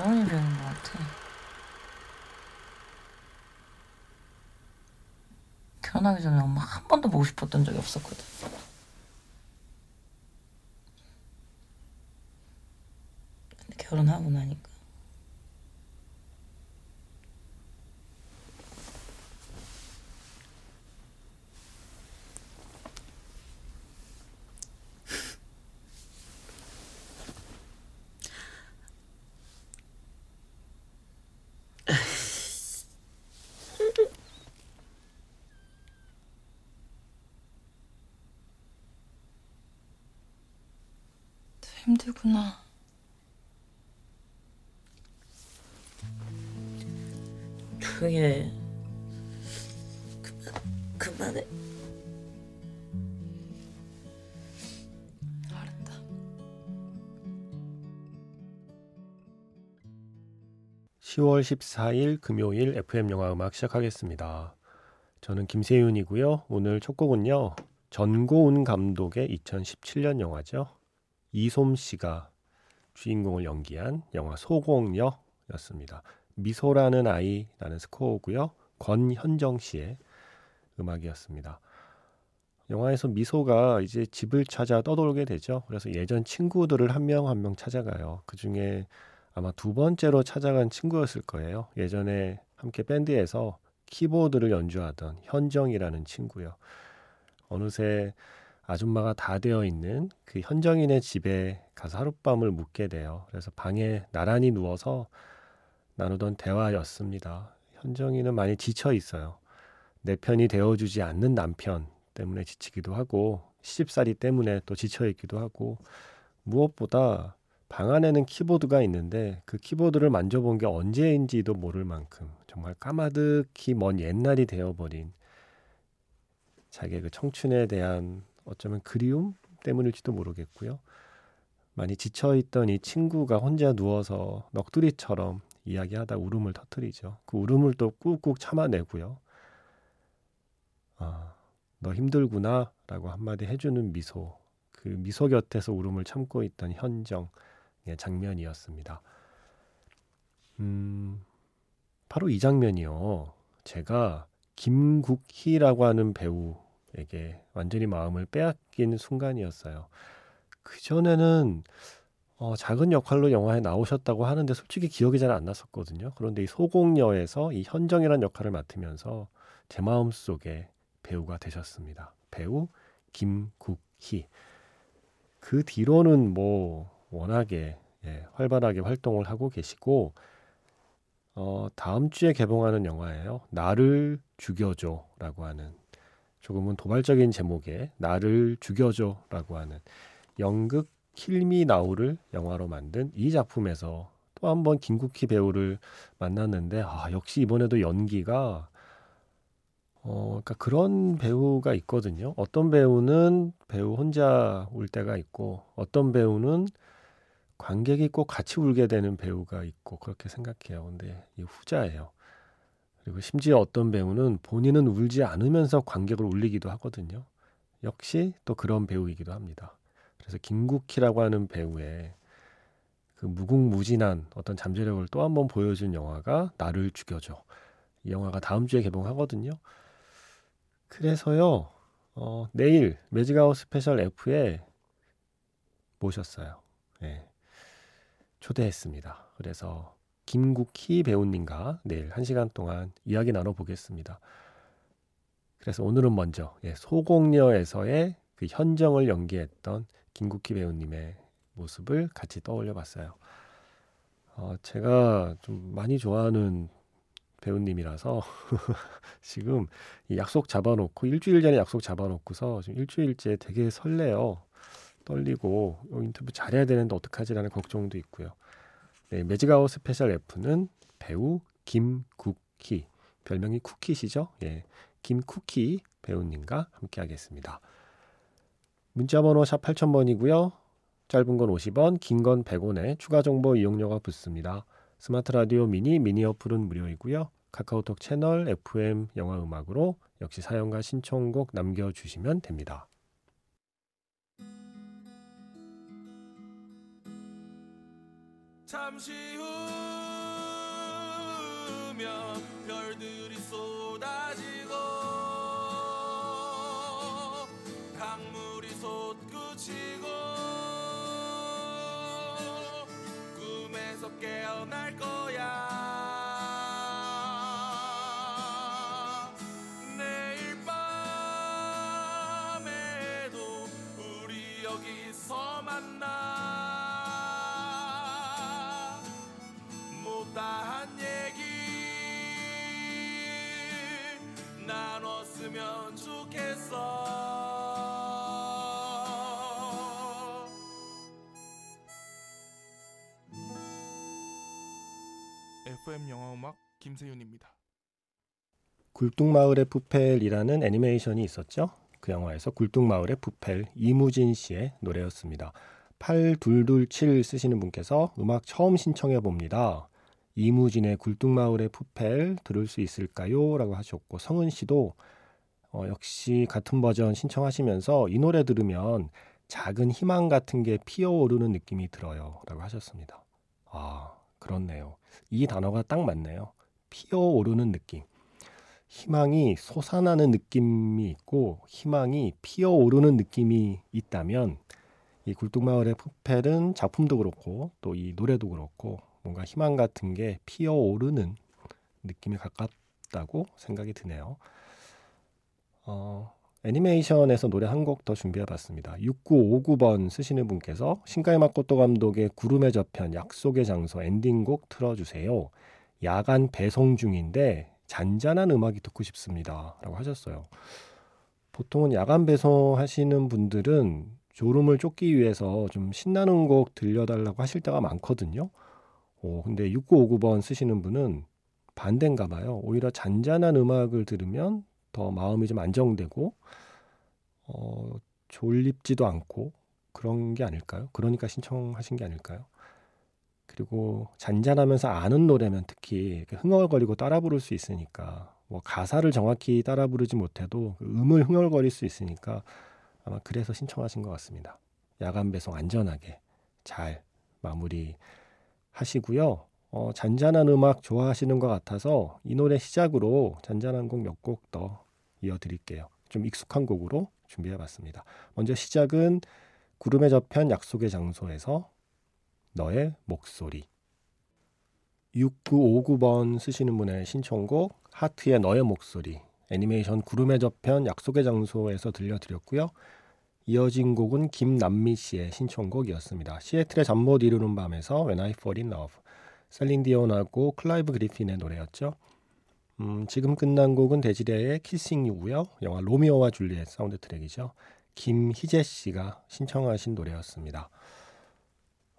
결혼이 되는 것 같아. 결혼하기 전에 엄마 한 번도 보고 싶었던 적이 없었거든. 근데 결혼하고 나니까 힘들구나. 그게 그만 그만해. 알았다. (10월 14일) 금요일 FM 영화 음악 시작하겠습니다. 저는 김세윤이고요. 오늘 첫 곡은요. 전고은 감독의 2017년 영화죠. 이솜 씨가 주인공을 연기한 영화 소공녀였습니다. 미소라는 아이라는 스코어고요. 권현정 씨의 음악이었습니다. 영화에서 미소가 이제 집을 찾아 떠돌게 되죠. 그래서 예전 친구들을 한 명 한명 찾아가요. 그 중에 아마 두 번째로 찾아간 친구였을 거예요. 예전에 함께 밴드에서 키보드를 연주하던 현정이라는 친구요. 어느새 아줌마가 다 되어 있는 그 현정인의 집에 가서 하룻밤을 묵게 돼요. 그래서 방에 나란히 누워서 나누던 대화였습니다. 현정이는 많이 지쳐 있어요. 내 편이 되어주지 않는 남편 때문에 지치기도 하고 시집살이 때문에 또 지쳐 있기도 하고 무엇보다 방 안에는 키보드가 있는데 그 키보드를 만져본 게 언제인지도 모를 만큼 정말 까마득히 먼 옛날이 되어버린 자기의 그 청춘에 대한 어쩌면 그리움 때문일지도 모르겠고요. 많이 지쳐있던 이 친구가 혼자 누워서 넋두리처럼 이야기하다 울음을 터뜨리죠. 그 울음을 또 꾹꾹 참아내고요. 아, 너 힘들구나 라고 한마디 해주는 미소. 그 미소 곁에서 울음을 참고 있던 현정의 장면이었습니다. 음, 바로 이 장면이요. 제가 김국희라고 하는 배우 에게 완전히 마음을 빼앗긴 순간이었어요. 그전에는 어, 작은 역할로 영화에 나오셨다고 하는데 솔직히 기억이 잘 안 났었거든요. 그런데 이 소공녀에서 이 현정이라는 역할을 맡으면서 제 마음 속에 배우가 되셨습니다. 배우 김국희. 그 뒤로는 뭐 워낙에 예, 활발하게 활동을 하고 계시고 어, 다음 주에 개봉하는 영화예요. 나를 죽여줘라고 하는 조금은 도발적인 제목의 나를 죽여줘라고 하는 연극 킬미 나우를 영화로 만든 이 작품에서 또 한 번 김국희 배우를 만났는데 아 역시 이번에도 연기가 어 그러니까 그런 배우가 있거든요. 어떤 배우는 배우 혼자 울 때가 있고 어떤 배우는 관객이 꼭 같이 울게 되는 배우가 있고 그렇게 생각해요. 근데 이 후자예요. 그리고 심지어 어떤 배우는 본인은 울지 않으면서 관객을 울리기도 하거든요. 역시 또 그런 배우이기도 합니다. 그래서 김국희라고 하는 배우의 그 무궁무진한 어떤 잠재력을 또 한 번 보여준 영화가 나를 죽여줘. 이 영화가 다음 주에 개봉하거든요. 그래서요, 어, 내일 Magic Hour Special F에 모셨어요. 네. 초대했습니다. 그래서 김국희 배우님과 내일 한 시간 동안 이야기 나눠보겠습니다. 그래서 오늘은 먼저 예, 소공녀에서의 그 현정을 연기했던 김국희 배우님의 모습을 같이 떠올려 봤어요. 어, 제가 좀 많이 좋아하는 배우님이라서 지금 약속 잡아놓고 일주일 전에 약속 잡아놓고서 지금 일주일째 되게 설레요. 떨리고 인터뷰 잘해야 되는데 어떡하지라는 걱정도 있고요. 네, Magic Hour Special F는 배우 김국희 별명이 쿠키시죠? 예, 김쿠키 배우님과 함께하겠습니다. 문자번호 샵 8000번이고요. 짧은 건 50원, 긴 건 100원에 추가 정보 이용료가 붙습니다. 스마트 라디오 mini mini 어플은 무료이고요. 카카오톡 채널 FM 영화 음악으로 역시 사연과 신청곡 남겨주시면 됩니다. 잠시 후면 별들이 쏟아지고 강물이 솟구치고 꿈에서 깨어날 거야. 내일 밤에도 우리 여기서 만나. FM 영화 음악 김세윤입니다. 굴뚝마을의 푸펠이라는 애니메이션이 있었죠. 그 영화에서 굴뚝마을의 푸펠 이무진 씨의 노래였습니다. 8227 쓰시는 분께서 음악 처음 신청해 봅니다. 이무진의 굴뚝마을의 푸펠 들을 수 있을까요? 라고 하셨고 성은 씨도 어, 역시 같은 버전 신청하시면서 이 노래 들으면 작은 희망 같은 게 피어오르는 느낌이 들어요. 라고 하셨습니다. 아, 그렇네요. 이 단어가 딱 맞네요. 피어오르는 느낌. 희망이 솟아나는 느낌이 있고 희망이 피어오르는 느낌이 있다면 이 굴뚝마을의 푸펠은 작품도 그렇고 또 이 노래도 그렇고 뭔가 희망 같은 게 피어오르는 느낌이 가깝다고 생각이 드네요. 어, 애니메이션에서 노래 한 곡 더 준비해봤습니다. 6959번 쓰시는 분께서 신가이 마코토 감독의 구름의 저편 약속의 장소 엔딩곡 틀어주세요. 야간 배송 중인데 잔잔한 음악이 듣고 싶습니다. 라고 하셨어요. 보통은 야간 배송하시는 분들은 졸음을 쫓기 위해서 좀 신나는 곡 들려달라고 하실 때가 많거든요. 오, 근데 6959번 쓰시는 분은 반대인가 봐요. 오히려 잔잔한 음악을 들으면 더 마음이 좀 안정되고, 어, 졸립지도 않고 그런 게 아닐까요? 그러니까 신청하신 게 아닐까요? 그리고 잔잔하면서 아는 노래면 특히 흥얼거리고 따라 부를 수 있으니까 뭐 가사를 정확히 따라 부르지 못해도 그 음을 흥얼거릴 수 있으니까 아마 그래서 신청하신 것 같습니다. 야간 배송 안전하게 잘 마무리 하시고요. 어, 잔잔한 음악 좋아하시는 것 같아서 이 노래 시작으로 잔잔한 곡 몇 곡 더 이어드릴게요. 좀 익숙한 곡으로 준비해봤습니다. 먼저 시작은 구름의 저편 약속의 장소에서 너의 목소리 6959번 쓰시는 분의 신청곡 하트의 너의 목소리 애니메이션 구름의 저편 약속의 장소에서 들려드렸고요. 이어진 곡은 김남미 씨의 신청곡이었습니다. 시애틀의 잠 못 이루는 밤에서 When I Fall in Love 셀린 디온하고 클라이브 그리핀의 노래였죠. 음, 지금 끝난 곡은 데지레의 Kissing You고요. 영화 로미오와 줄리엣 사운드 트랙이죠. 김희재 씨가 신청하신 노래였습니다.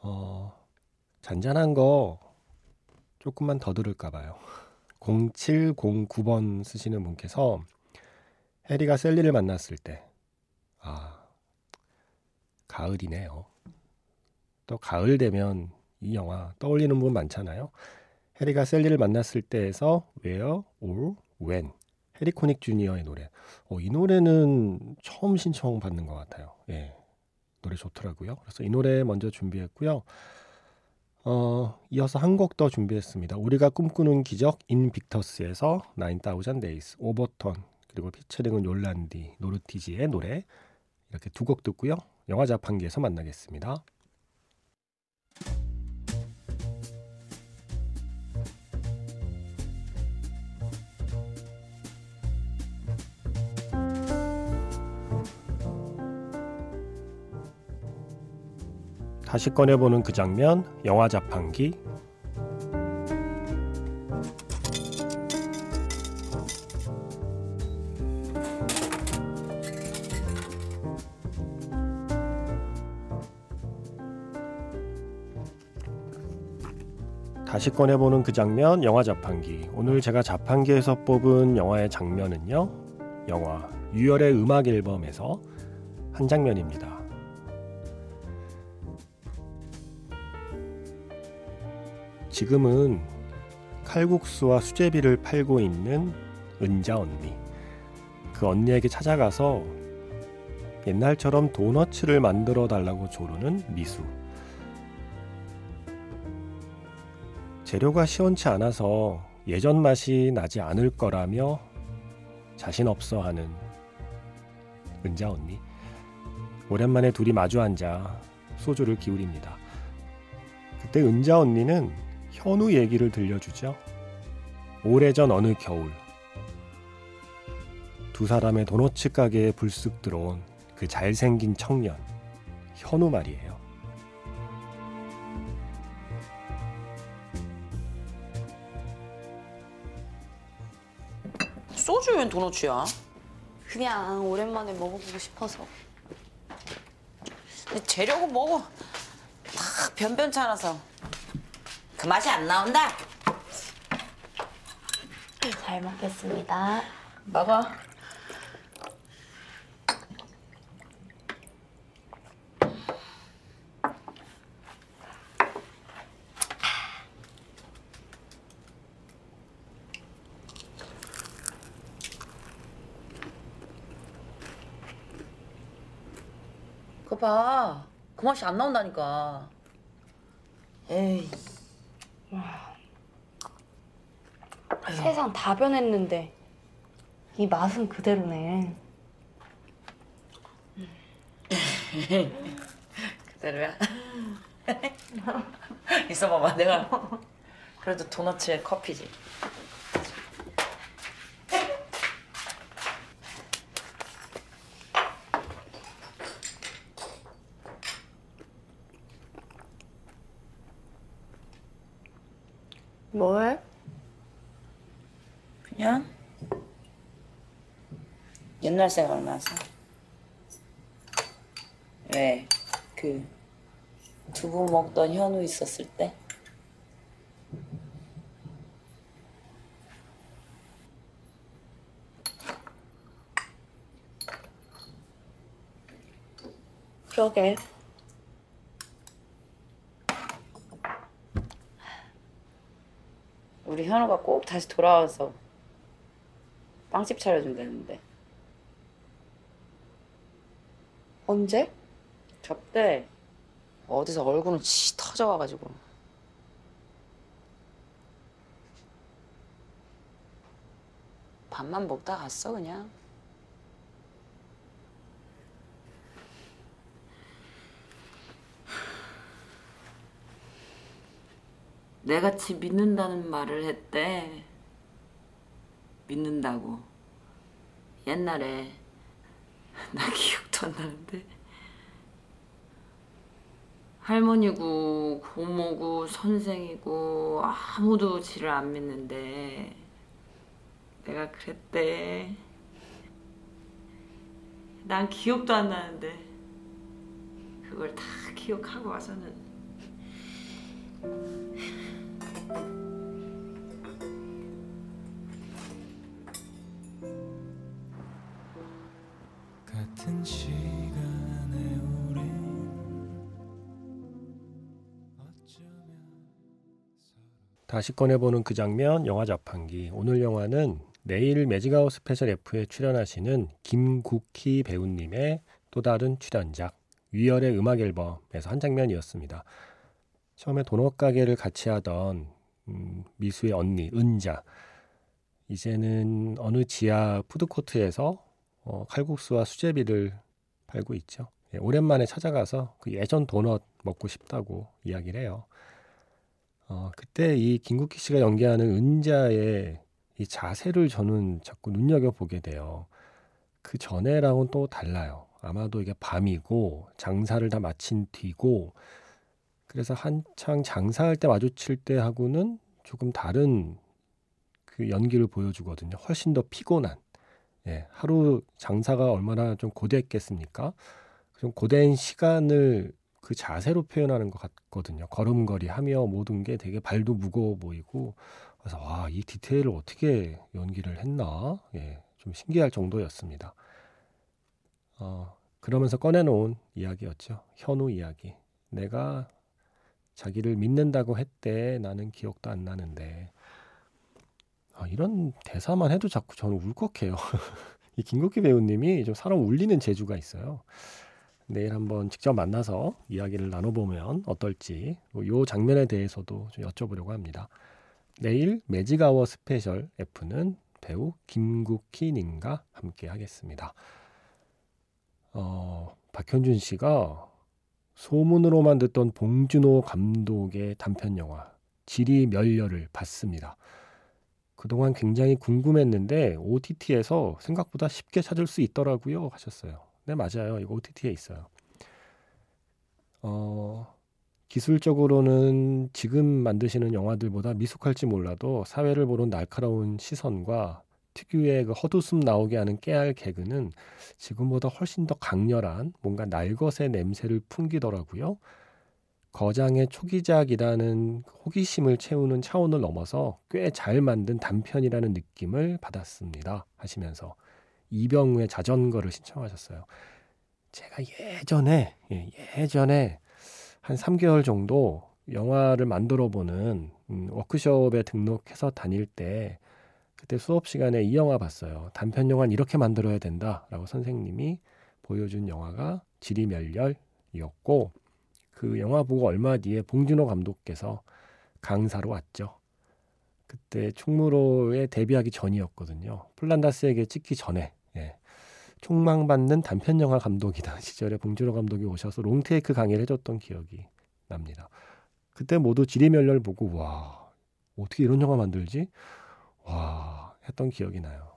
어, 잔잔한 거 조금만 더 들을까 봐요. 0709번 쓰시는 분께서 해리가 셀리를 만났을 때, 아, 가을이네요. 또 가을 되면 이 영화 떠올리는 분 많잖아요. 해리가 셀리를 만났을 때에서 Where or When 해리 코닉 주니어의 노래. 어, 이 노래는 처음 신청 받는 것 같아요. 예, 노래 좋더라고요. 그래서 이 노래 먼저 준비했고요. 어, 이어서 한 곡 더 준비했습니다. 우리가 꿈꾸는 기적 인빅터스에서 9000 Days, 오버턴 그리고 피처링은 욜란디, 노르티지의 노래 이렇게 두 곡 듣고요. 영화 자판기에서 만나겠습니다. 다시 꺼내보는 그 장면, 영화 자판기. 다시 꺼내보는 그 장면, 영화 자판기. 오늘 제가 자판기에서 뽑은 영화의 장면은요, 영화 유열의 음악 앨범에서 한 장면입니다. 지금은 칼국수와 수제비를 팔고 있는 은자 언니. 그 언니에게 찾아가서 옛날처럼 도너츠를 만들어 달라고 조르는 미수. 재료가 시원치 않아서 예전 맛이 나지 않을 거라며 자신 없어 하는 은자 언니. 오랜만에 둘이 마주 앉아 소주를 기울입니다. 그때 은자 언니는 현우 얘기를 들려주죠. 오래전 어느 겨울 두 사람의 도너츠 가게에 불쑥 들어온 그 잘생긴 청년 현우 말이에요. 소주엔 도너츠야? 그냥 오랜만에 먹어보고 싶어서. 재료고 뭐고 다 변변찮아서 그 맛이 안 나온다. 잘 먹겠습니다. 먹어. 그거 봐. 그 맛이 안 나온다니까. 에이. 세상 다 변했는데 이 맛은 그대로네. 그대로야. 있어봐봐, 내가 그래도 도너츠에 커피지. 뭐해? 그냥 옛날 생각나서. 왜? 그 두부 먹던 현우 있었을 때? 그러게. 우리 현우가 꼭 다시 돌아와서 빵집 차려준다는데. 언제? 접대 어디서 얼굴은 치 터져와가지고. 밥만 먹다 갔어 그냥? 내같이 믿는다는 말을 했대. 믿는다고. 옛날에 나 기억 도 안 나는데 할머니고 고모고 선생이고 아무도 지를 안 믿는데 내가 그랬대. 난 기억도 안 나는데 그걸 다 기억하고 와서는 다시 꺼내보는 그 장면 영화 자판기 오늘 영화는 내일 매직아워 스페셜 F에 출연하시는 김국희 배우님의 또 다른 출연작 위열의 음악 앨범에서 한 장면이었습니다. 처음에 도넛 가게를 같이 하던 음, 미수의 언니 은자 이제는 어느 지하 푸드코트에서 어, 칼국수와 수제비를 팔고 있죠. 예, 오랜만에 찾아가서 그 예전 도넛 먹고 싶다고 이야기를 해요. 어, 그때 이 김국희 씨가 연기하는 은자의 이 자세를 저는 자꾸 눈여겨보게 돼요. 그 전에랑은 또 달라요. 아마도 이게 밤이고 장사를 다 마친 뒤고 그래서 한창 장사할 때 마주칠 때 하고는 조금 다른 그 연기를 보여주거든요. 훨씬 더 피곤한. 예, 하루 장사가 얼마나 좀 고됐겠습니까? 좀 고된 시간을 그 자세로 표현하는 것 같거든요. 걸음걸이 하며 모든 게 되게 발도 무거워 보이고 그래서 와, 이 디테일을 어떻게 연기를 했나? 예, 좀 신기할 정도였습니다. 어, 그러면서 꺼내놓은 이야기였죠. 현우 이야기. 내가 자기를 믿는다고 했대. 나는 기억도 안 나는데. 아, 이런 대사만 해도 자꾸 저는 울컥해요. 이 김국희 배우님이 좀 사람 울리는 재주가 있어요. 내일 한번 직접 만나서 이야기를 나눠보면 어떨지 요 장면에 대해서도 좀 여쭤보려고 합니다. 내일 매직아워 스페셜 F는 배우 김국희님과 함께 하겠습니다. 어, 박현준 씨가 소문으로만 듣던 봉준호 감독의 단편 영화 지리 멸렬을 봤습니다. 그동안 굉장히 궁금했는데 OTT에서 생각보다 쉽게 찾을 수 있더라고요 하셨어요. 네 맞아요. 이거 OTT에 있어요. 어, 기술적으로는 지금 만드시는 영화들보다 미숙할지 몰라도 사회를 보는 날카로운 시선과 특유의 그 헛웃음 나오게 하는 깨알 개그는 지금보다 훨씬 더 강렬한 뭔가 날것의 냄새를 풍기더라고요. 거장의 초기작이라는 호기심을 채우는 차원을 넘어서 꽤 잘 만든 단편이라는 느낌을 받았습니다. 하시면서 이병우의 자전거를 신청하셨어요. 제가 예전에 예, 예전에 한 3개월 정도 영화를 만들어 보는 음, 워크숍에 등록해서 다닐 때 그때 수업 시간에 이 영화 봤어요. 단편 영화는 이렇게 만들어야 된다라고 선생님이 보여준 영화가 지리멸렬이었고 그 영화 보고 얼마 뒤에 봉준호 감독께서 강사로 왔죠. 그때 충무로에 데뷔하기 전이었거든요. 플란다스에게 찍기 전에 예. 총망받는 단편 영화 감독이다 시절에 봉준호 감독이 오셔서 롱테이크 강의를 해줬던 기억이 납니다. 그때 모두 지리멸렬 보고 와 어떻게 이런 영화 만들지? 와 했던 기억이 나요.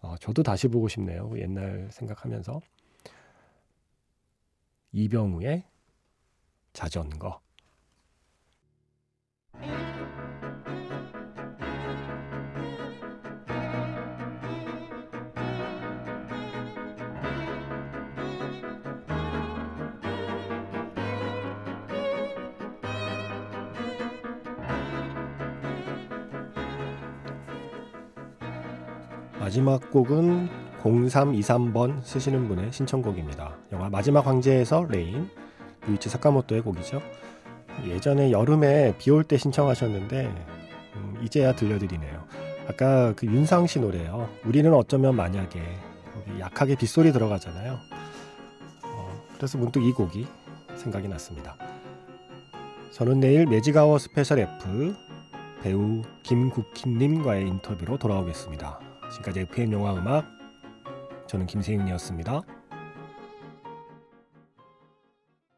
어, 저도 다시 보고 싶네요. 그 옛날 생각하면서 이병우의 자전거. 마지막 곡은 0323번 쓰시는 분의 신청곡입니다. 영화 마지막 황제에서 Rain 류이치 사카모토의 곡이죠. 예전에 여름에 비 올 때 신청하셨는데 음, 이제야 들려드리네요. 아까 그 윤상 씨 노래요. 우리는 어쩌면 만약에 약하게 빗소리 들어가잖아요. 어, 그래서 문득 이 곡이 생각이 났습니다. 저는 내일 매직아워 스페셜 F 배우 김국희님과의 인터뷰로 돌아오겠습니다. 지금까지 FM 영화 음악 저는 김세윤이었습니다.